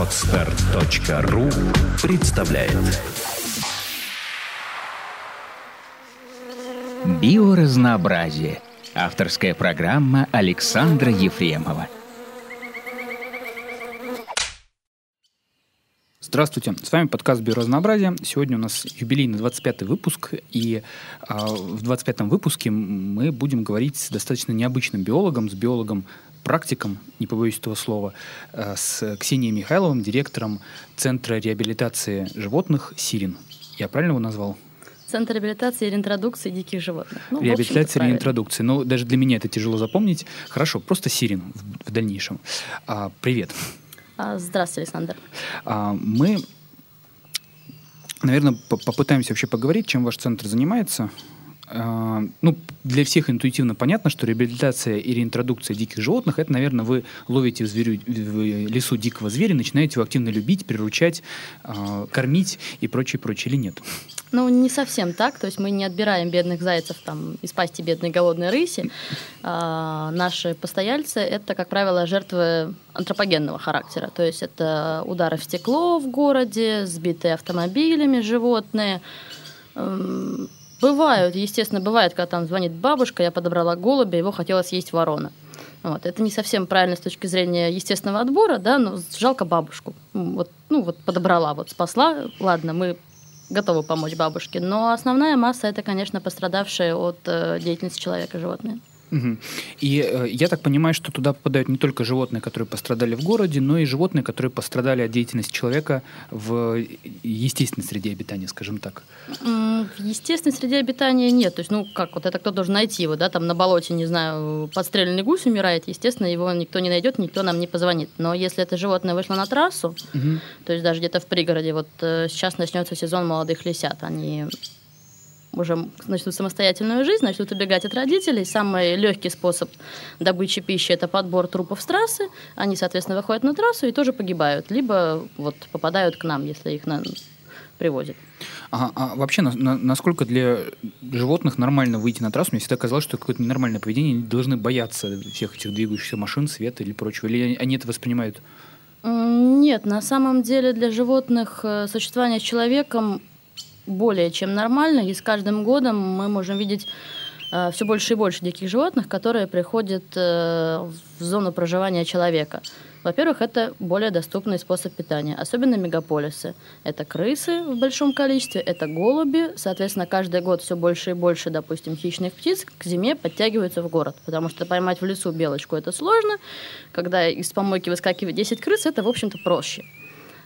Отстар.ру представляет Биоразнообразие. Авторская программа Александра Ефремова. Здравствуйте, с вами подкаст «Биоразнообразие». Сегодня у нас юбилейный 25-й выпуск, и а, в 25-м выпуске мы будем говорить с достаточно необычным биологом, с биологом-практиком, не побоюсь этого слова, а, с Ксенией Михайловым, директором Центра реабилитации животных «Сирин». Я правильно его назвал? Центр реабилитации и реинтродукции диких животных. Ну, реабилитация и реинтродукция. Ну, даже для меня это тяжело запомнить. Хорошо, просто Сирин в, в дальнейшем. А, привет. А, здравствуйте, Александр. А, мы, наверное, попытаемся вообще поговорить, чем ваш центр занимается. А, ну, для всех интуитивно понятно, что реабилитация и реинтродукция диких животных, это, наверное, вы ловите в, зверю, в лесу дикого зверя, начинаете его активно любить, приручать, а, кормить и прочее, прочее, или нет? Ну, не совсем так. То есть мы не отбираем бедных зайцев там, из пасти бедной голодной рыси. А, наши постояльцы — это, как правило, жертвы антропогенного характера. То есть это удары в стекло в городе, сбитые автомобилями животные, Бывают, естественно, бывает, когда там звонит бабушка, я подобрала голубя, его хотела съесть ворона. Вот. Это не совсем правильно с точки зрения естественного отбора, да, но жалко бабушку. Вот, ну, вот подобрала, вот спасла, ладно, мы готовы помочь бабушке. Но основная масса это, конечно, пострадавшие от э, деятельности человека животные. Угу. И э, я так понимаю, что туда попадают не только животные, которые пострадали в городе, но и животные, которые пострадали от деятельности человека в естественной среде обитания, скажем так. В естественной среде обитания нет. То есть, ну как, вот это кто должен найти его, да, там на болоте, не знаю, подстрелянный гусь умирает, естественно, его никто не найдет, никто нам не позвонит. Но если это животное вышло на трассу, угу. то есть даже где-то в пригороде, вот э, сейчас начнется сезон молодых лисят, они уже начнут самостоятельную жизнь, начнут убегать от родителей. Самый легкий способ добычи пищи – это подбор трупов с трассы. Они, соответственно, выходят на трассу и тоже погибают. Либо вот попадают к нам, если их на... привозят. Ага, а вообще, на, на, насколько для животных нормально выйти на трассу? Мне всегда казалось, что какое-то ненормальное поведение, они должны бояться всех этих двигающихся машин, света или прочего. Или они это воспринимают? Нет, на самом деле для животных э, существование с человеком более чем нормально, и с каждым годом мы можем видеть э, все больше и больше диких животных, которые приходят э, в зону проживания человека. Во-первых, это более доступный способ питания, особенно мегаполисы. Это крысы в большом количестве, это голуби. Соответственно, каждый год все больше и больше, допустим, хищных птиц к зиме подтягиваются в город, потому что поймать в лесу белочку это сложно. Когда из помойки выскакивает 10 крыс, это, в общем-то, проще.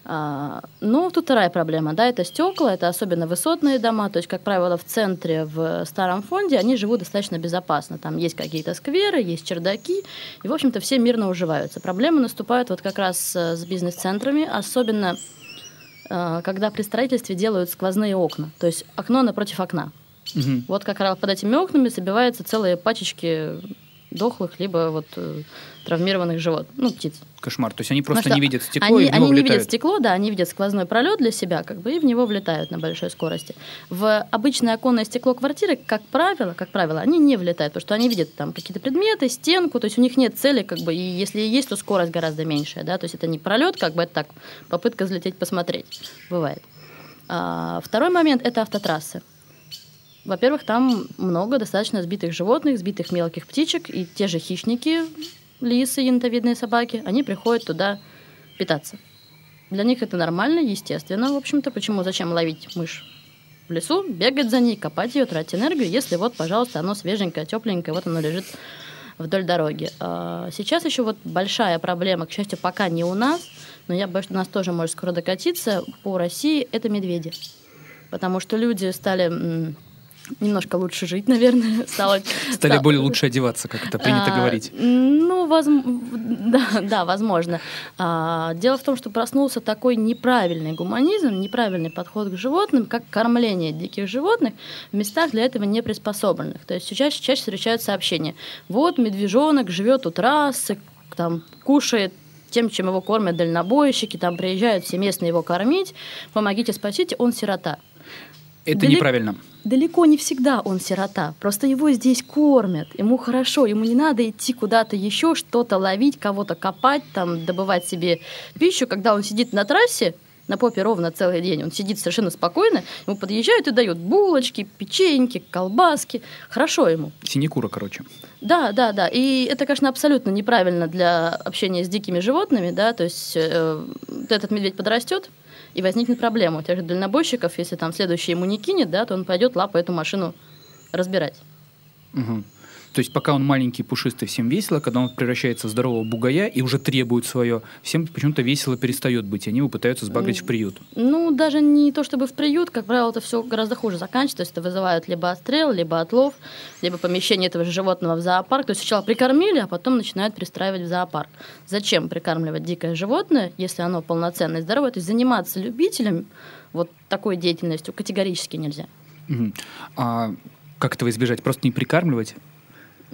А, ну, тут вторая проблема, да, это стекла, это особенно высотные дома, то есть, как правило, в центре, в старом фонде они живут достаточно безопасно. Там есть какие-то скверы, есть чердаки, и, в общем-то, все мирно уживаются. Проблемы наступают вот как раз э, с бизнес-центрами, особенно э, когда при строительстве делают сквозные окна, то есть окно напротив окна. Угу. Вот как раз под этими окнами собираются целые пачечки дохлых, либо вот э, травмированных животных, ну, птиц. Кошмар. То есть они просто не видят стекло они, и в него Они влетают. не видят стекло, да, они видят сквозной пролет для себя, как бы, и в него влетают на большой скорости. В обычное оконное стекло квартиры, как правило, как правило, они не влетают, потому что они видят там какие-то предметы, стенку, то есть у них нет цели, как бы, и если есть, то скорость гораздо меньшая, да, то есть это не пролет, как бы это так, попытка взлететь посмотреть, бывает. А, второй момент – это автотрассы. Во-первых, там много достаточно сбитых животных, сбитых мелких птичек, и те же хищники, лисы, янтовидные собаки, они приходят туда питаться. Для них это нормально, естественно, в общем-то. Почему, зачем ловить мышь в лесу, бегать за ней, копать ее, тратить энергию, если вот, пожалуйста, оно свеженькое, тепленькое, вот оно лежит вдоль дороги. А сейчас еще вот большая проблема, к счастью, пока не у нас, но я боюсь, что у нас тоже может скоро докатиться по России, это медведи. Потому что люди стали немножко лучше жить, наверное, стало... Стали стало... более лучше одеваться, как это принято а, говорить. Ну, воз... да, да, возможно. А, дело в том, что проснулся такой неправильный гуманизм, неправильный подход к животным, как кормление диких животных в местах для этого не приспособленных. То есть чаще, чаще встречают сообщения. Вот медвежонок живет у трассы, там кушает тем, чем его кормят дальнобойщики, там приезжают все местные его кормить, помогите, спасите, он сирота. Это Далек- неправильно. Далеко не всегда он сирота. Просто его здесь кормят. Ему хорошо. Ему не надо идти куда-то еще, что-то ловить, кого-то копать, там, добывать себе пищу. Когда он сидит на трассе, на попе ровно целый день, он сидит совершенно спокойно, ему подъезжают и дают булочки, печеньки, колбаски. Хорошо ему. Синекура, короче. Да, да, да. И это, конечно, абсолютно неправильно для общения с дикими животными, да, то есть э, этот медведь подрастет, и возникнет проблема у тех же дальнобойщиков, если там следующий ему не кинет, да, то он пойдет лапой эту машину разбирать. Мгм. То есть пока он маленький, пушистый, всем весело, когда он превращается в здорового бугая и уже требует свое, всем почему-то весело перестает быть, и они его пытаются сбагрить в приют. Ну, даже не то чтобы в приют, как правило, это все гораздо хуже заканчивается. То есть это вызывают либо отстрел, либо отлов, либо помещение этого же животного в зоопарк. То есть сначала прикормили, а потом начинают пристраивать в зоопарк. Зачем прикармливать дикое животное, если оно полноценное и здоровое? То есть заниматься любителем вот такой деятельностью категорически нельзя. Мгм. А как этого избежать? Просто не прикармливать?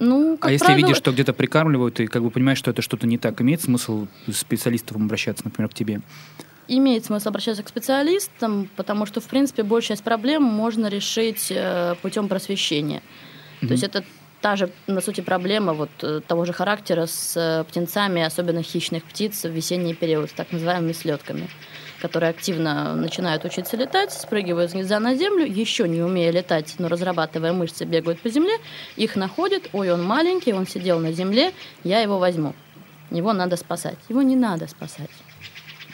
Ну, как а если правило, видишь, что где-то прикармливают, и как бы понимаешь, что это что-то не так, имеет смысл специалистам обращаться, например, к тебе? имеет смысл обращаться к специалистам, потому что, в принципе, большая часть проблем можно решить э, путем просвещения. То есть это та же, на сути, проблема вот э, того же характера с э, птенцами, особенно хищных птиц в весенний период, с так называемыми слетками, которые активно начинают учиться летать, спрыгивают с гнезда на землю, еще не умея летать, но разрабатывая мышцы, бегают по земле, их находят, ой, он маленький, он сидел на земле, я его возьму. Его надо спасать. Его не надо спасать.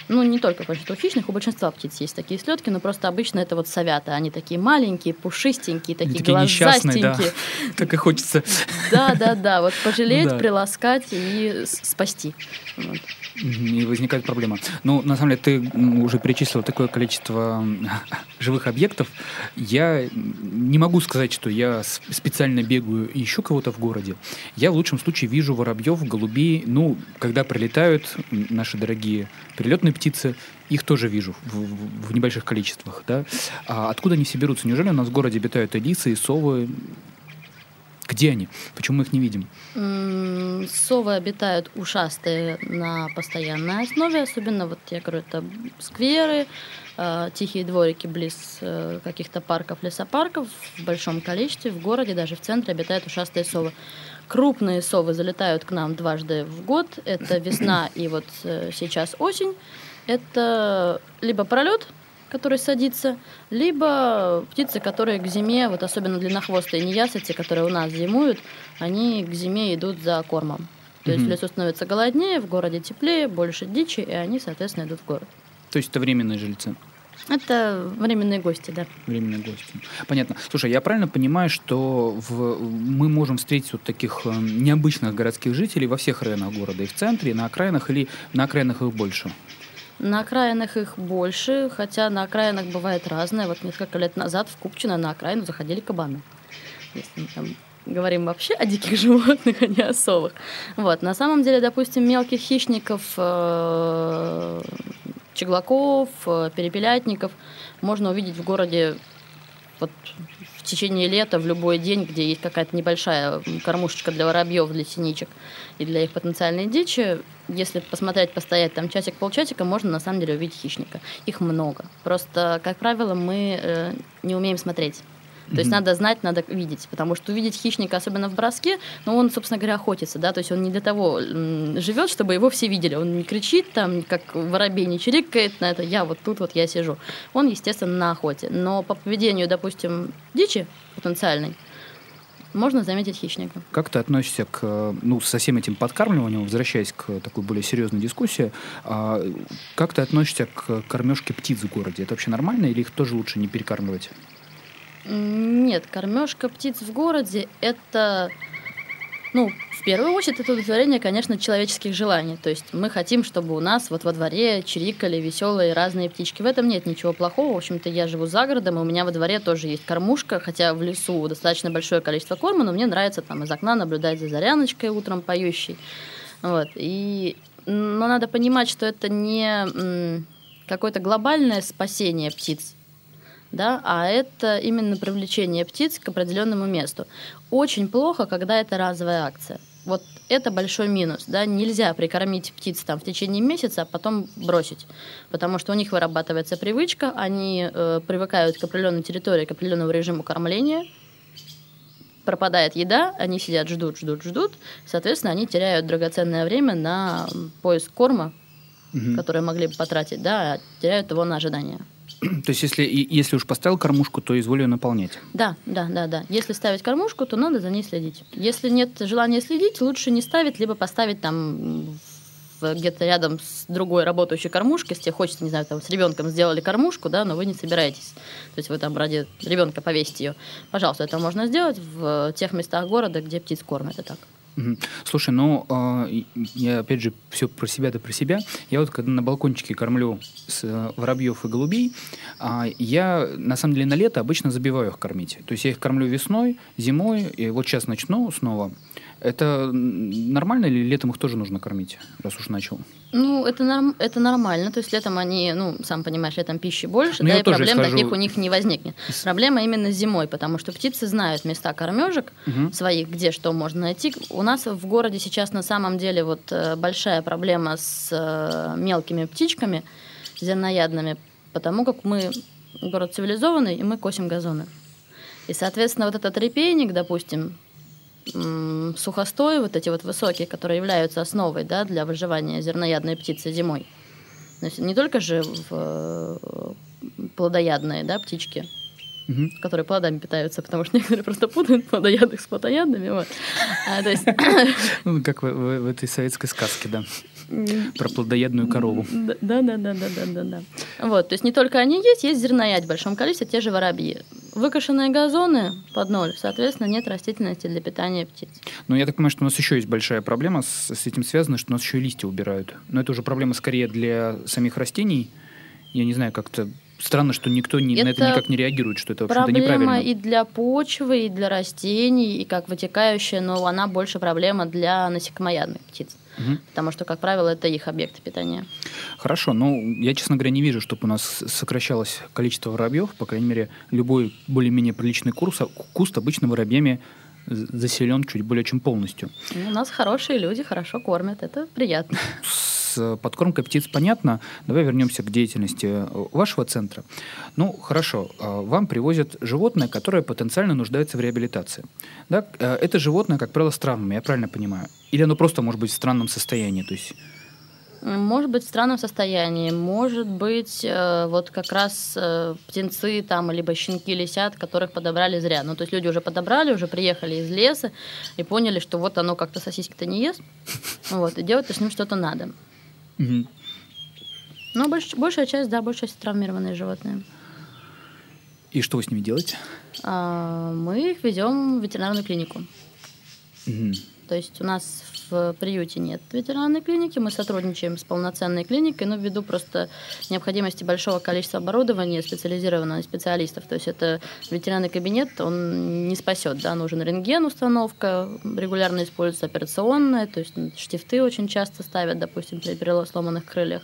Ну, не только что у хищных, у большинства птиц есть такие слетки, но просто обычно это вот совята. Они такие маленькие, пушистенькие, Они такие, такие несчастные, да. глазастенькие. Так и хочется. Да, да, да. Вот пожалеть, Да. приласкать и спасти. Вот. И возникает проблема. Ну, на самом деле, ты уже перечислил такое количество живых объектов. Я не могу сказать, что я специально бегаю и ищу кого-то в городе. Я в лучшем случае вижу воробьев, голубей. Ну, когда прилетают наши дорогие перелетные птицы, их тоже вижу в, в- в небольших количествах. Да? А откуда они все берутся? Неужели у нас в городе обитают и и совы? Где они? Почему мы их не видим? Совы обитают ушастые на постоянной основе, особенно, вот я говорю, это скверы, э, тихие дворики близ э, каких-то парков, лесопарков в большом количестве. В городе, даже в центре, обитают ушастые совы. Крупные совы залетают к нам дважды в год. Это весна и вот э, сейчас осень. Это либо пролет, который садится, либо птицы, которые к зиме, вот особенно длиннохвостые неясыти, которые у нас зимуют, они к зиме идут за кормом. То есть в лесу становится голоднее, в городе теплее, больше дичи, и они, соответственно, идут в город. То есть это временные жильцы? Это временные гости, да. Временные гости. Понятно. Слушай, я правильно понимаю, что в, мы можем встретить вот таких э, необычных городских жителей во всех районах города, и в центре, и на окраинах, или на окраинах их больше? На окраинах их больше, хотя на окраинах бывает разное. Вот несколько лет назад в Купчино на окраину заходили кабаны. Если мы там говорим вообще о диких животных, а не о совах. Вот. На самом деле, допустим, мелких хищников, э, чеглаков, э, перепелятников можно увидеть в городе вот в течение лета, в любой день, где есть какая-то небольшая кормушечка для воробьев, для синичек и для их потенциальной дичи, если посмотреть, постоять там часик-полчасика, можно на самом деле увидеть хищника. Их много. Просто, как правило, мы э, не умеем смотреть. То есть надо знать, надо видеть, потому что увидеть хищника, особенно в броске, ну, он, собственно говоря, охотится, да, то есть он не для того живет, чтобы его все видели. Он не кричит там, как воробей, не чирикает на это, я вот тут вот я сижу. Он, естественно, на охоте. Но по поведению, допустим, дичи потенциальной, можно заметить хищника. Как ты относишься к, э, ну, со всем этим подкармливанием, возвращаясь к такой более серьезной дискуссии, а, как ты относишься к кормежке птиц в городе? Это вообще нормально или их тоже лучше не перекармливать? Нет, кормежка птиц в городе – это, ну, в первую очередь, это удовлетворение, конечно, человеческих желаний. То есть мы хотим, чтобы у нас вот во дворе чирикали веселые разные птички. В этом нет ничего плохого. В общем-то, я живу за городом, и у меня во дворе тоже есть кормушка, хотя в лесу достаточно большое количество корма, но мне нравится там из окна наблюдать за заряночкой утром поющей. Вот. И, но надо понимать, что это не какое-то глобальное спасение птиц да, а это именно привлечение птиц к определенному месту. Очень плохо, когда это разовая акция. Вот это большой минус. Да? Нельзя прикормить птиц там, в течение месяца, а потом бросить. Потому что у них вырабатывается привычка, они э, привыкают к определенной территории, к определенному режиму кормления. Пропадает еда, они сидят, ждут, ждут, ждут. Соответственно, они теряют драгоценное время на поиск корма, угу. который могли бы потратить, да, а теряют его на ожидание. То есть, если, если уж поставил кормушку, то изволь ее наполнять. Да, да, да, да. Если ставить кормушку, то надо за ней следить. Если нет желания следить, лучше не ставить, либо поставить там где-то рядом с другой работающей кормушкой, если хочется, не знаю, там с ребенком сделали кормушку, да, но вы не собираетесь. То есть вы там ради ребенка повесите ее. Пожалуйста, это можно сделать в тех местах города, где птиц кормят, это так. Слушай, ну, э, я опять же все про себя да про себя. Я вот когда на балкончике кормлю с э, воробьев и голубей, э, я на самом деле на лето обычно забиваю их кормить. То есть я их кормлю весной, зимой, и вот сейчас начну снова. Это нормально или летом их тоже нужно кормить, раз уж начал? Ну, это, норм, это нормально. То есть летом они, ну, сам понимаешь, летом пищи больше, Но ну, да, и проблем схожу... таких у них не возникнет. Проблема именно зимой, потому что птицы знают места кормежек угу. своих, где что можно найти. У нас в городе сейчас на самом деле вот э, большая проблема с э, мелкими птичками, зерноядными, потому как мы город цивилизованный, и мы косим газоны. И, соответственно, вот этот репейник, допустим, сухостой, вот эти вот высокие, которые являются основой да, для выживания зерноядной птицы зимой. То есть не только же в э, плодоядные да, птички, угу. которые плодами питаются, потому что некоторые просто путают плодоядных с плодоядными. Вот. А, то есть... ну, как в, в, в этой советской сказке, да. Про плодоядную корову. Да, да, да, да, да, да, да. Вот, то есть не только они есть, есть зерноядь в большом количестве, те же воробьи. Выкошенные газоны под ноль, соответственно, нет растительности для питания птиц. Ну, я так понимаю, что у нас еще есть большая проблема с, с этим связана, что у нас еще и листья убирают. Но это уже проблема скорее для самих растений. Я не знаю, как-то странно, что никто не, на это никак не реагирует, что это, в общем-то, неправильно. Проблема и для почвы, и для растений, и как вытекающая, но она больше проблема для насекомоядных птиц. Угу. Потому что, как правило, это их объекты питания. Хорошо, но я, честно говоря, не вижу, чтобы у нас сокращалось количество воробьев. По крайней мере, любой более-менее приличный курс, куст обычно воробьями заселен чуть более чем полностью. У нас хорошие люди, хорошо кормят, это приятно. С подкормкой птиц понятно. Давай вернемся к деятельности э, вашего центра. Ну, хорошо, э, вам привозят животное, которое потенциально нуждается в реабилитации. Да? Э, это животное, как правило, странным, я правильно понимаю? Или оно просто может быть в странном состоянии? То есть может быть в странном состоянии, может быть э, вот как раз э, птенцы там, либо щенки, лисят, которых подобрали зря. Ну, то есть люди уже подобрали, уже приехали из леса и поняли, что вот оно как-то сосиски-то не ест, вот, и делать с ним что-то надо. Но больш, большая часть, да, большая часть травмированные животные. И что вы с ними делаете? А, мы их везем в ветеринарную клинику. Угу. То есть у нас в приюте нет ветеринарной клиники, мы сотрудничаем с полноценной клиникой, но ввиду просто необходимости большого количества оборудования специализированного специалистов. То есть это ветеринарный кабинет, он не спасет, да, нужен рентген, установка, регулярно используется операционная, то есть штифты очень часто ставят, допустим, при сломанных крыльях.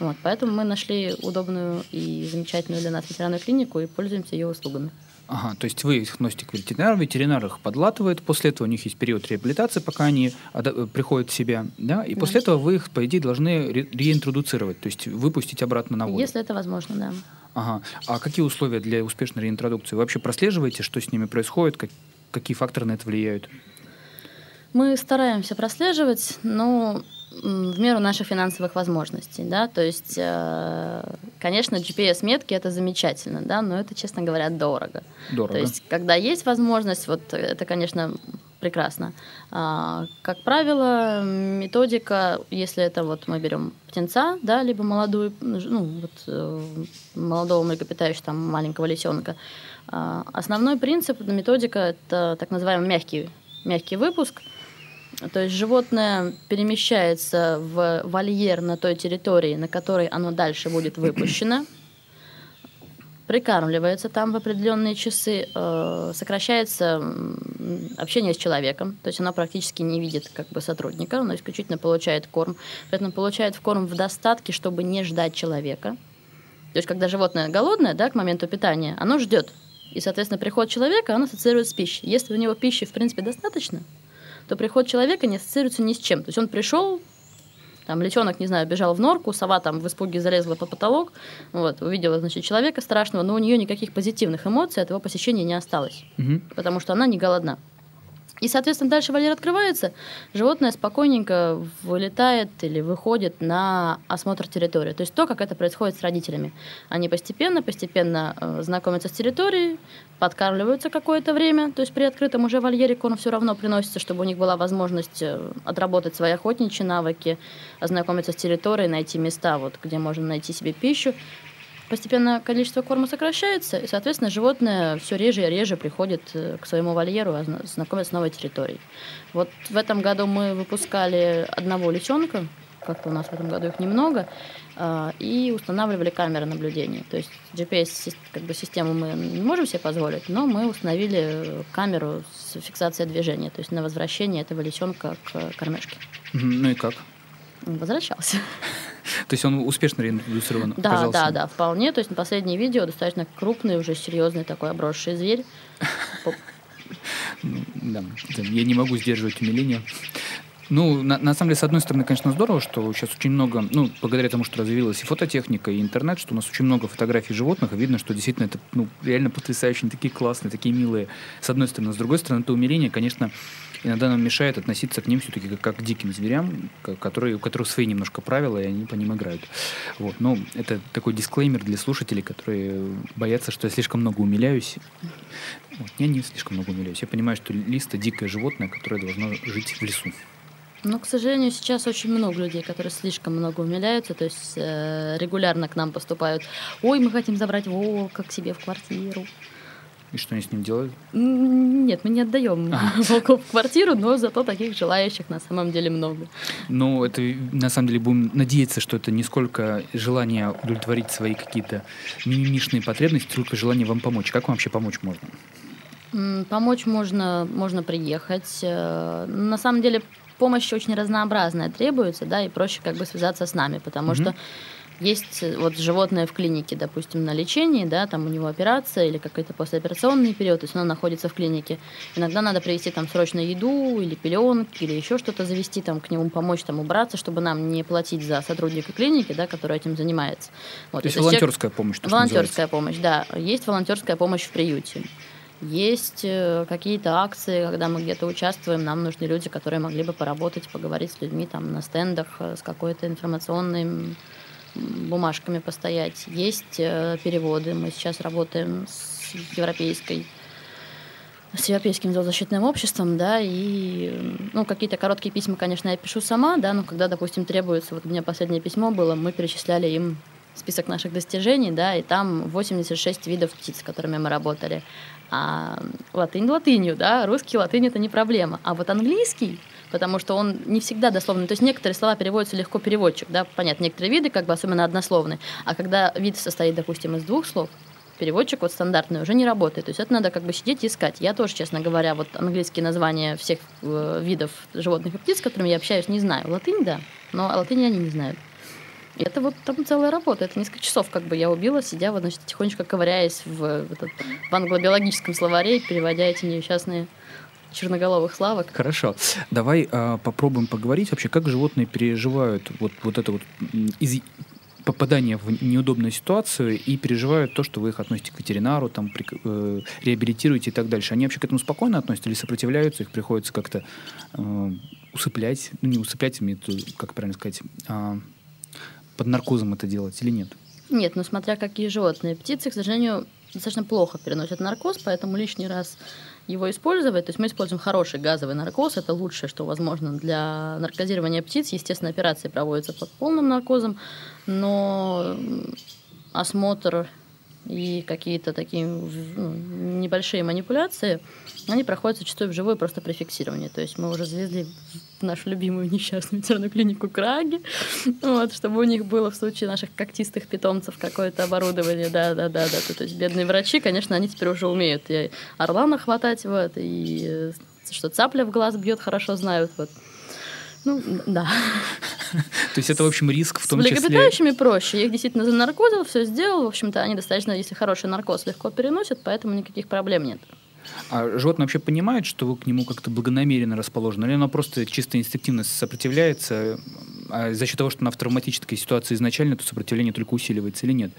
Вот, поэтому мы нашли удобную и замечательную для нас ветеринарную клинику и пользуемся ее услугами. Ага, то есть вы их носите к ветеринару, ветеринар их подлатывает, после этого у них есть период реабилитации, пока они приходят в себя, да, и да. после этого вы их, по идее, должны ре- реинтродуцировать, то есть выпустить обратно на воду. Если это возможно, да. Ага. А какие условия для успешной реинтродукции? Вы вообще прослеживаете, что с ними происходит, как, какие факторы на это влияют? Мы стараемся прослеживать, но в меру наших финансовых возможностей, да, то есть, э, конечно, GPS-метки это замечательно, да, но это, честно говоря, дорого. Дорого. То есть, когда есть возможность, вот это, конечно, прекрасно. А, как правило, методика, если это вот мы берем птенца, да, либо молодую, ну, вот, э, молодого млекопитающего, там, маленького лисенка, а, основной принцип, методика, это так называемый мягкий, мягкий выпуск – то есть животное перемещается в вольер на той территории, на которой оно дальше будет выпущено, прикармливается там в определенные часы, э, сокращается общение с человеком, то есть оно практически не видит как бы сотрудника, оно исключительно получает корм, поэтому получает корм в достатке, чтобы не ждать человека. То есть когда животное голодное, да, к моменту питания, оно ждет. И, соответственно, приход человека, оно ассоциирует с пищей. Если у него пищи, в принципе, достаточно, то приход человека не ассоциируется ни с чем. То есть он пришел, там личонок, не знаю, бежал в норку, сова там в испуге залезла по потолок, вот, увидела, значит, человека страшного, но у нее никаких позитивных эмоций от его посещения не осталось, Мгм. потому что она не голодна. И, соответственно, дальше вольер открывается, животное спокойненько вылетает или выходит на осмотр территории. То есть то, как это происходит с родителями. Они постепенно, постепенно э, знакомятся с территорией, подкармливаются какое-то время, то есть при открытом уже вольере корм все равно приносится, чтобы у них была возможность э, отработать свои охотничьи навыки, ознакомиться с территорией, найти места, вот, где можно найти себе пищу. Постепенно количество корма сокращается, и, соответственно, животное все реже и реже приходит э, к своему вольеру, а зна- знакомится с новой территорией. Вот в этом году мы выпускали одного личонка, как-то у нас в этом году их немного, а, и устанавливали камеры наблюдения. То есть GPS как бы, систему мы не можем себе позволить, но мы установили э, камеру с фиксацией движения, то есть на возвращение этого личонка к кормежке. Ну и как? Он Возвращался. То есть он успешно реинтродуцирован Да, оказался? да, да, вполне. То есть на последнее видео достаточно крупный, уже серьезный такой обросший зверь. Да, я не могу сдерживать умиление. Ну, на, на самом деле, с одной стороны, конечно, здорово, что сейчас очень много, ну, благодаря тому, что развилась и фототехника, и интернет, что у нас очень много фотографий животных, и видно, что действительно это, ну, реально потрясающе, такие классные, такие милые, с одной стороны. С другой стороны, это умиление, конечно, иногда нам мешает относиться к ним все-таки как, как к диким зверям, ко- которые, у которых свои немножко правила, и они по ним играют. Вот. Но это такой дисклеймер для слушателей, которые боятся, что я слишком много умиляюсь. Вот. Я не слишком много умиляюсь. Я понимаю, что листа дикое животное, которое должно жить в лесу. Но, к сожалению, сейчас очень много людей, которые слишком много умиляются, то есть э, регулярно к нам поступают. Ой, мы хотим забрать волка к себе в квартиру. И что они с ним делают? Нет, мы не отдаем волков в квартиру, но зато таких желающих на самом деле много. Ну, это на самом деле будем надеяться, что это не сколько желание удовлетворить свои какие-то мимимишные потребности, сколько желание вам помочь. Как вам вообще помочь можно? Помочь можно, можно приехать. Э, На самом деле помощь очень разнообразная требуется, да, и проще как бы связаться с нами, потому Мгм. что есть э, вот животное в клинике, допустим, на лечении, да, там у него операция или какой-то послеоперационный период, то есть оно находится в клинике. Иногда надо привезти там срочно еду или пеленки, или еще что-то завести, там к нему помочь там убраться, чтобы нам не платить за сотрудника клиники, да, который этим занимается. Вот, То есть если человек- волонтерская помощь. то, Волонтерская помощь, да. Есть волонтерская помощь в приюте. Есть э, какие-то акции, когда мы где-то участвуем, нам нужны люди, которые могли бы поработать, поговорить с людьми там на стендах, э, с какой-то информационной бумажками постоять. Есть э, переводы. Мы сейчас работаем с европейской с Европейским зоозащитным обществом, да, и, ну, какие-то короткие письма, конечно, я пишу сама, да, но когда, допустим, требуется, вот у меня последнее письмо было, мы перечисляли им список наших достижений, да, и там 86 видов птиц, с которыми мы работали. А латынь латынью, да, русский латынь это не проблема. А вот английский, потому что он не всегда дословный, то есть некоторые слова переводятся легко переводчик, да, понятно, некоторые виды как бы особенно однословные, а когда вид состоит, допустим, из двух слов, переводчик вот стандартный уже не работает. То есть это надо как бы сидеть и искать. Я тоже, честно говоря, вот английские названия всех э, видов животных и птиц, с которыми я общаюсь, не знаю. Латынь, да, но латынь они не знают. Это вот там целая работа. Это несколько часов как бы я убила, сидя вот, значит, тихонечко ковыряясь в, в, этот, в англобиологическом словаре, переводя эти несчастные черноголовых славок. Хорошо. Давай а, попробуем поговорить вообще, как животные переживают вот, вот это вот из- попадание в неудобную ситуацию и переживают то, что вы их относите к ветеринару, там, прик- э, реабилитируете и так дальше. Они вообще к этому спокойно относятся или сопротивляются, их приходится как-то э, усыплять, ну не усыплять, мне как правильно сказать, а, под наркозом это делать или нет? Нет, ну смотря какие животные. Птицы, к сожалению, достаточно плохо переносят наркоз, поэтому лишний раз его использовать. То есть мы используем хороший газовый наркоз, это лучшее, что возможно для наркозирования птиц. Естественно, операции проводятся под полным наркозом, но осмотр и какие-то такие ну, небольшие манипуляции, они проходят зачастую вживую просто при фиксировании. То есть мы уже завезли в нашу любимую несчастную ветеринарную клинику Краги, вот, чтобы у них было в случае наших когтистых питомцев какое-то оборудование. Да, да, да, да. То есть бедные врачи, конечно, они теперь уже умеют и орлана хватать, вот, и э, что цапля в глаз бьет, хорошо знают. Вот. Ну, да. То есть это, в общем, риск в С том числе... млекопитающими проще. Я их действительно занаркозил, все сделал. В общем-то, они достаточно, если хороший наркоз, легко переносят, поэтому никаких проблем нет. А животное вообще понимает, что вы к нему как-то благонамеренно расположены, или оно просто чисто инстинктивно сопротивляется, а за счет того, что она в травматической ситуации изначально, то сопротивление только усиливается или нет?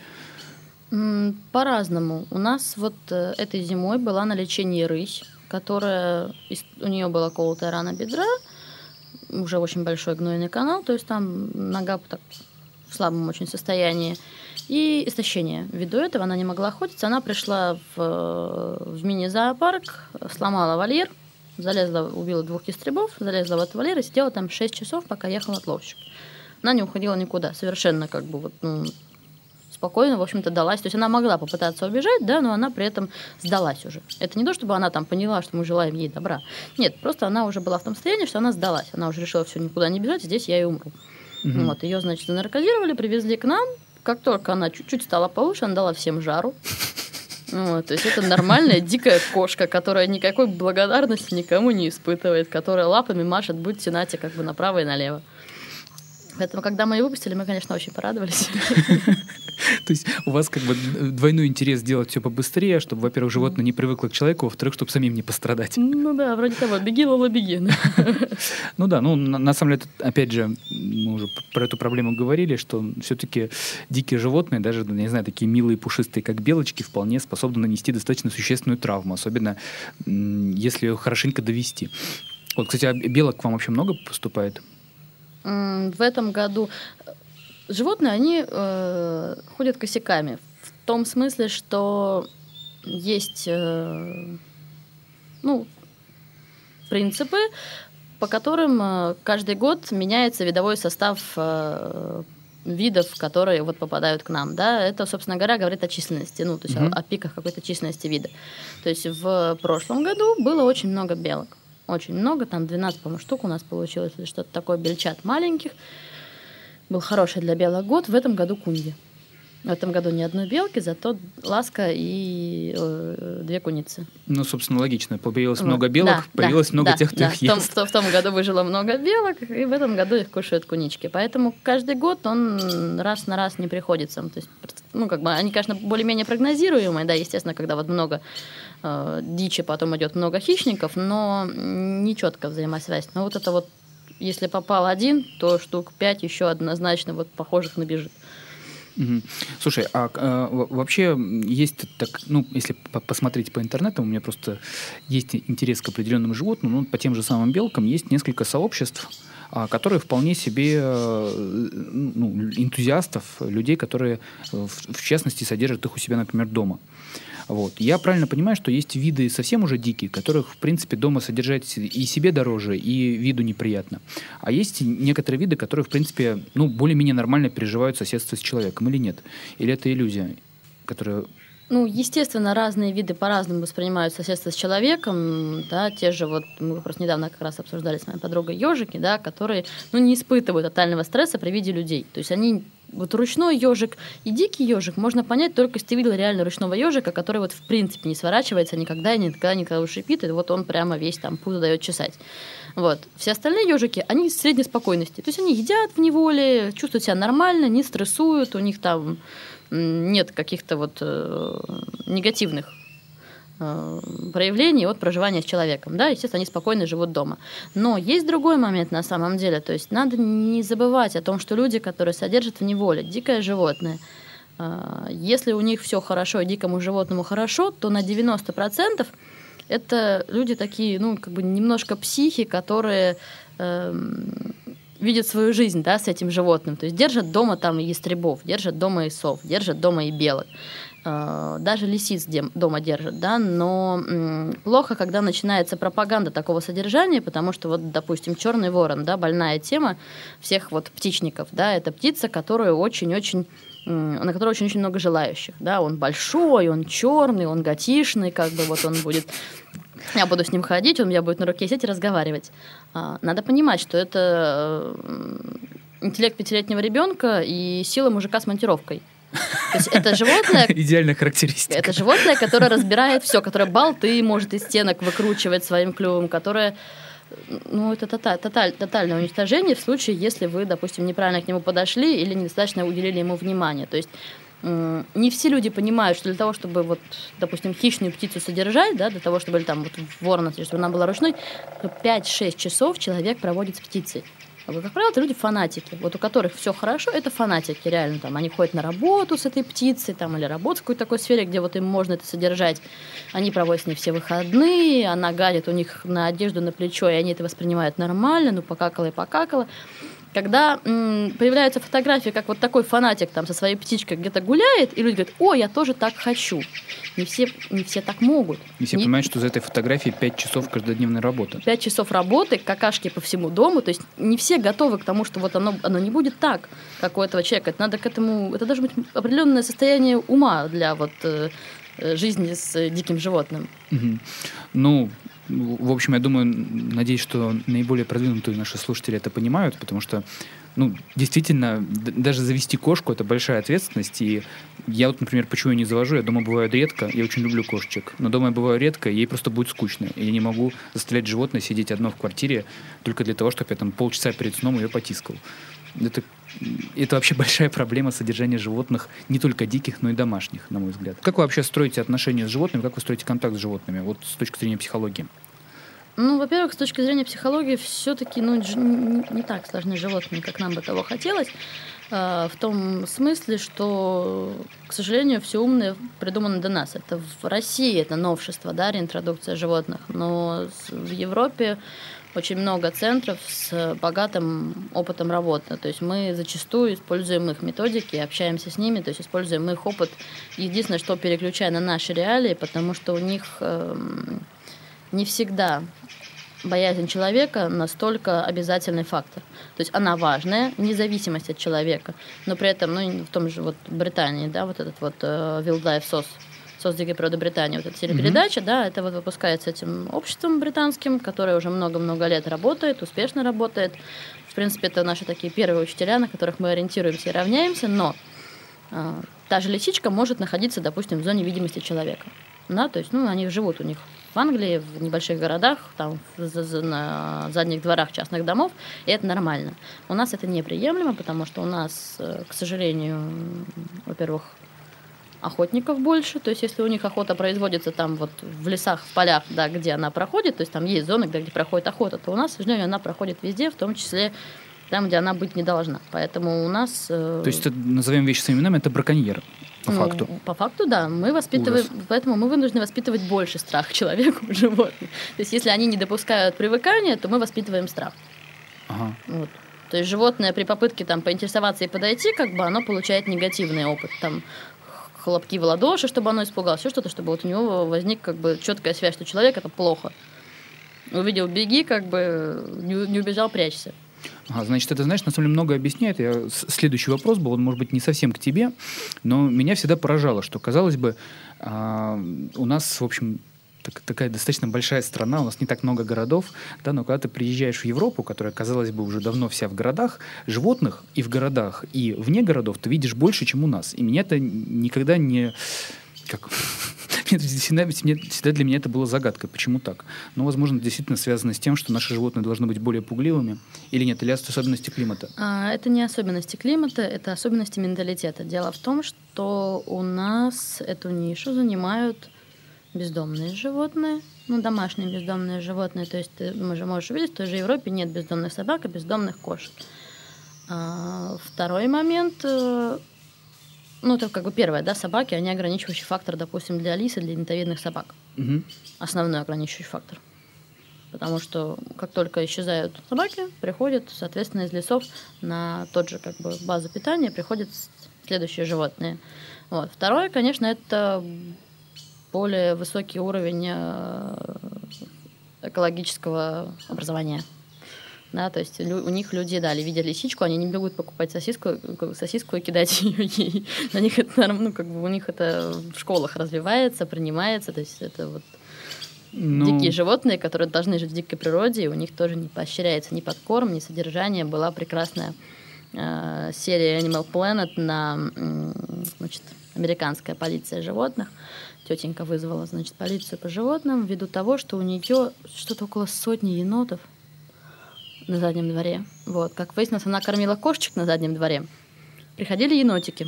По-разному. У нас вот э, этой зимой была на лечении рысь, которая у нее была колотая рана бедра, уже очень большой гнойный канал, то есть там нога так в слабом очень состоянии и истощение. Ввиду этого она не могла охотиться. Она пришла в, в мини-зоопарк, сломала вольер, залезла, убила двух ястребов, залезла в этот вольер и сидела там 6 часов, пока ехал отловщик. Она не уходила никуда, совершенно как бы вот, ну, спокойно, в общем-то, далась. То есть она могла попытаться убежать, да, но она при этом сдалась уже. Это не то, чтобы она там поняла, что мы желаем ей добра. Нет, просто она уже была в том состоянии, что она сдалась. Она уже решила все, никуда не бежать, здесь я и умру. Угу. Вот, ее, значит, наркозировали, привезли к нам, как только она чуть-чуть стала получше, она дала всем жару. Вот, то есть это нормальная дикая кошка, которая никакой благодарности никому не испытывает, которая лапами машет, будьте нате как бы направо и налево. Поэтому, когда мы ее выпустили, мы, конечно, очень порадовались. То есть у вас как бы двойной интерес делать все побыстрее, чтобы, во-первых, животное не привыкло к человеку, во-вторых, чтобы самим не пострадать. Ну да, вроде того, беги, Лола, беги. Ну да, ну на самом деле, опять же, мы уже про эту проблему говорили, что все-таки дикие животные, даже, не знаю, такие милые пушистые, как белочки, вполне способны нанести достаточно существенную травму, особенно если ее хорошенько довести. Вот, кстати, а белок к вам вообще много поступает? В этом году э, животные, они э, ходят косяками. В том смысле, что есть э, ну, принципы, по которым э, каждый год меняется видовой состав э, видов, которые вот попадают к нам, да, это, собственно говоря, говорит о численности, ну, то есть mm-hmm. о, о пиках какой-то численности вида. То есть в прошлом году было очень много белок очень много, там 12, по-моему, штук у нас получилось, или что-то такое, бельчат маленьких. Был хороший для белых год, в этом году куньи. В этом году ни одной белки, зато ласка и э, две куницы. Ну, собственно, логично. Появилось вот. много белок, да, появилось да, много да, тех, кто да. их ест. В том, в, в том году выжило много белок, и в этом году их кушают кунички. Поэтому каждый год он раз на раз не приходится. То есть, ну, как бы, они, конечно, более-менее прогнозируемые, да, естественно, когда вот много э, дичи, потом идет много хищников, но не четко взаимосвязь. Но вот это вот, если попал один, то штук пять еще однозначно вот похожих набежит. Слушай, а, а вообще есть так, ну, если посмотреть по интернету, у меня просто есть интерес к определенным животным, ну, по тем же самым белкам есть несколько сообществ, а, которые вполне себе э, ну, энтузиастов, людей, которые в, в частности содержат их у себя, например, дома. Вот. Я правильно понимаю, что есть виды совсем уже дикие, которых, в принципе, дома содержать и себе дороже, и виду неприятно. А есть некоторые виды, которые, в принципе, ну, более-менее нормально переживают соседство с человеком, или нет? Или это иллюзия, которая ну, естественно, разные виды по-разному воспринимают соседство с человеком, да, те же вот, мы просто недавно как раз обсуждали с моей подругой ежики, да, которые, ну, не испытывают тотального стресса при виде людей. То есть они вот ручной ежик и дикий ежик можно понять только если ты видел реально ручного ежика, который вот в принципе не сворачивается никогда, никогда, никогда шипит, и вот он прямо весь там пузо дает чесать. Вот. Все остальные ежики, они средней спокойности. То есть они едят в неволе, чувствуют себя нормально, не стрессуют, у них там нет каких-то вот э, негативных проявлений от проживания с человеком. Да, естественно, они спокойно живут дома. Но есть другой момент на самом деле. То есть надо не забывать о том, что люди, которые содержат в неволе дикое животное, э, если у них все хорошо и дикому животному хорошо, то на 90% это люди такие, ну, как бы немножко психи, которые э, видят свою жизнь, да, с этим животным. То есть держат дома там и ястребов, держат дома и сов, держат дома и белок. Э, даже лисиц дома держат, да, но плохо, когда начинается пропаганда такого содержания, потому что вот, допустим, черный ворон, да, больная тема всех вот птичников, да, это птица, которую очень-очень на которой очень-очень много желающих, да, он большой, он черный, он готишный, как бы вот он будет я буду с ним ходить, он меня будет на руке сидеть и разговаривать. А, надо понимать, что это интеллект пятилетнего ребенка и сила мужика с монтировкой. То есть это животное... Идеальная характеристика. Это животное, которое разбирает все, которое болты может из стенок выкручивать своим клювом, которое ну, это тоталь, тоталь, тотальное уничтожение в случае, если вы, допустим, неправильно к нему подошли или недостаточно уделили ему внимания. То есть не все люди понимают, что для того, чтобы, вот, допустим, хищную птицу содержать, да, для того, чтобы или, там, вот, ворона, чтобы она была ручной, то 5-6 часов человек проводит с птицей. А как правило, это люди фанатики, вот у которых все хорошо, это фанатики, реально, там, они ходят на работу с этой птицей, там, или работают в какой-то такой сфере, где вот им можно это содержать, они проводят с ней все выходные, она гадит у них на одежду, на плечо, и они это воспринимают нормально, ну, покакала и покакала когда м, появляются фотографии, как вот такой фанатик там со своей птичкой где-то гуляет, и люди говорят, о, я тоже так хочу. Не все, не все так могут. Не все не... понимают, что за этой фотографией 5 часов каждодневной работы. 5 часов работы, какашки по всему дому. То есть не все готовы к тому, что вот оно, оно не будет так, как у этого человека. Это надо к этому... Это должно быть определенное состояние ума для вот э, э жизни с диким животным. Угу. Ну, в общем, я думаю, надеюсь, что наиболее продвинутые наши слушатели это понимают, потому что, ну, действительно, даже завести кошку — это большая ответственность, и я вот, например, почему я не завожу, я дома бываю редко, я очень люблю кошечек, но дома я бываю редко, ей просто будет скучно, и я не могу заставлять животное сидеть одно в квартире только для того, чтобы я там полчаса перед сном ее потискал. Это, это вообще большая проблема содержания животных, не только диких, но и домашних, на мой взгляд. Как вы вообще строите отношения с животными, как вы строите контакт с животными, вот с точки зрения психологии? Ну, во-первых, с точки зрения психологии, все-таки ну, не, так сложны животные, как нам бы того хотелось. Э, в том смысле, что, к сожалению, все умное придумано до нас. Это в России это новшество, да, реинтродукция животных. Но в Европе очень много центров с богатым опытом работы. То есть мы зачастую используем их методики, общаемся с ними, то есть используем их опыт. Единственное, что переключая на наши реалии, потому что у них э, не всегда боязнь человека настолько обязательный фактор. То есть она важная, независимость от человека, но при этом, ну, в том же вот Британии, да, вот этот вот uh, Wildlife SOS, Дикой природы Британии, вот эта телепередача, mm-hmm. да, это вот выпускается этим обществом британским, которое уже много-много лет работает, успешно работает. В принципе, это наши такие первые учителя, на которых мы ориентируемся и равняемся, но э, та же лисичка может находиться, допустим, в зоне видимости человека. Да, то есть, ну, они живут у них в Англии, в небольших городах, там, на задних дворах частных домов, и это нормально. У нас это неприемлемо, потому что у нас, э, к сожалению, во-первых, охотников больше, то есть если у них охота производится там вот в лесах, в полях, да, где она проходит, то есть там есть зоны, где, где проходит охота, то у нас, к сожалению, она проходит везде, в том числе там, где она быть не должна. Поэтому у нас... Э... То есть, это, назовем вещи своими именами, это браконьер, по ну, факту? По факту, да. Мы воспитываем... Ужас. Поэтому мы вынуждены воспитывать больше страх человеку, животных. То есть, если они не допускают привыкания, то мы воспитываем страх. Ага. Вот. То есть животное при попытке там поинтересоваться и подойти, как бы оно получает негативный опыт. Там хлопки в ладоши, чтобы оно испугалось, все что-то, чтобы вот у него возник как бы четкая связь, что человек это плохо. Увидел беги, как бы не, не убежал, прячься. А, значит, это, знаешь, на самом деле много объясняет. Я, следующий вопрос был, он, может быть, не совсем к тебе, но меня всегда поражало, что, казалось бы, а, у нас, в общем, так, такая достаточно большая страна, у нас не так много городов, да, но когда ты приезжаешь в Европу, которая, казалось бы, уже давно вся в городах, животных и в городах, и вне городов ты видишь больше, чем у нас. И меня это никогда не... Как, всегда, всегда для меня это было загадкой, почему так. Но, возможно, действительно связано с тем, что наши животные должны быть более пугливыми, или нет, или особенности климата? А, это не особенности климата, это особенности менталитета. Дело в том, что у нас эту нишу занимают бездомные животные, ну, домашние бездомные животные. То есть ты мы же можешь увидеть, в той же Европе нет бездомных собак, а бездомных кошек. А, второй момент, э, ну, это как бы первое, да, собаки, они ограничивающий фактор, допустим, для лис и для нитовидных собак. Угу. Основной ограничивающий фактор. Потому что как только исчезают собаки, приходят, соответственно, из лесов на тот же как бы базу питания приходят следующие животные. Вот. Второе, конечно, это более высокий уровень э, экологического образования. Да, то есть у них люди, да, видят лисичку, они не бегут покупать сосиску, сосиску и кидать ее ей. На них это, ну, как бы у них это в школах развивается, принимается, то есть это вот ну... дикие животные, которые должны жить в дикой природе, и у них тоже не поощряется ни подкорм, ни содержание. Была прекрасная э, серия Animal Planet на, значит, американская полиция животных, тетенька вызвала, значит, полицию по животным ввиду того, что у нее что-то около сотни енотов на заднем дворе. Вот, как выяснилось, она кормила кошечек на заднем дворе. Приходили енотики,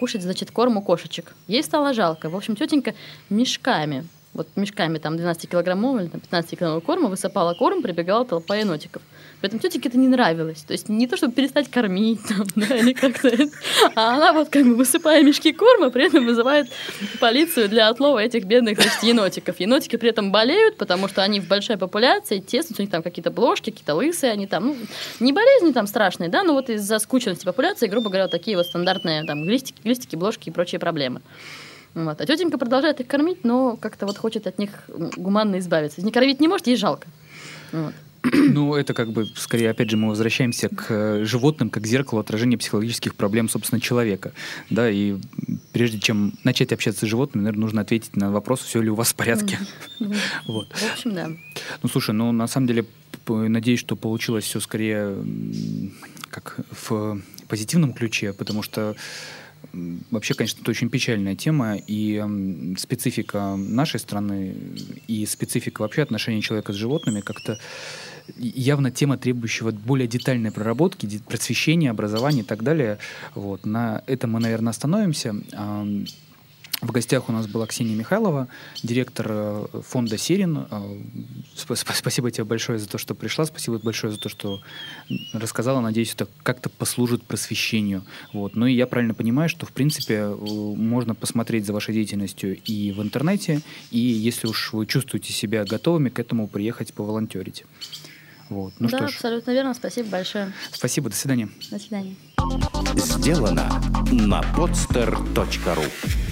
кушать, значит, корм у кошечек. Ей стало жалко. В общем, тетенька мешками вот мешками там 12-килограммового или там, 15-килограммового корма высыпала корм, прибегала толпа енотиков. При этом тетеньке это не нравилось. То есть не то, чтобы перестать кормить там, да, или как-то, а она вот как бы высыпая мешки корма, при этом вызывает полицию для отлова этих бедных, значит, енотиков. Енотики при этом болеют, потому что они в большой популяции, тесно, у них там какие-то бложки, какие-то лысые, они там, ну, не болезни там страшные, да, но вот из-за скученности популяции, грубо говоря, вот такие вот стандартные там глистики, глистики, бложки и прочие проблемы. Вот. А тетенька продолжает их кормить, но как-то вот хочет от них гуманно избавиться. Не кормить не может, ей жалко. Вот. Ну, это как бы, скорее, опять же, мы возвращаемся к э, животным, как зеркалу отражения психологических проблем, собственно, человека. Да, и прежде чем начать общаться с животными, наверное, нужно ответить на вопрос, все ли у вас в порядке. Вот. В общем, да. Ну, слушай, ну, на самом деле, надеюсь, что получилось все скорее как в позитивном ключе, потому что Вообще, конечно, это очень печальная тема, и специфика нашей страны, и специфика вообще отношений человека с животными как-то явно тема, требующего более детальной проработки, просвещения, образования и так далее. Вот. На этом мы, наверное, остановимся. В гостях у нас была Ксения Михайлова, директор э, фонда «Серин». Э, спасибо тебе большое за то, что пришла, спасибо большое за то, что рассказала. Надеюсь, это как-то послужит просвещению. Вот. Ну и я правильно понимаю, что, в принципе, можно посмотреть за вашей деятельностью и в интернете, и если уж вы чувствуете себя готовыми к этому, приехать поволонтерить. Вот. Ну да, что ж. абсолютно верно. Спасибо большое. Спасибо. До свидания. До свидания. Сделано на podster.ru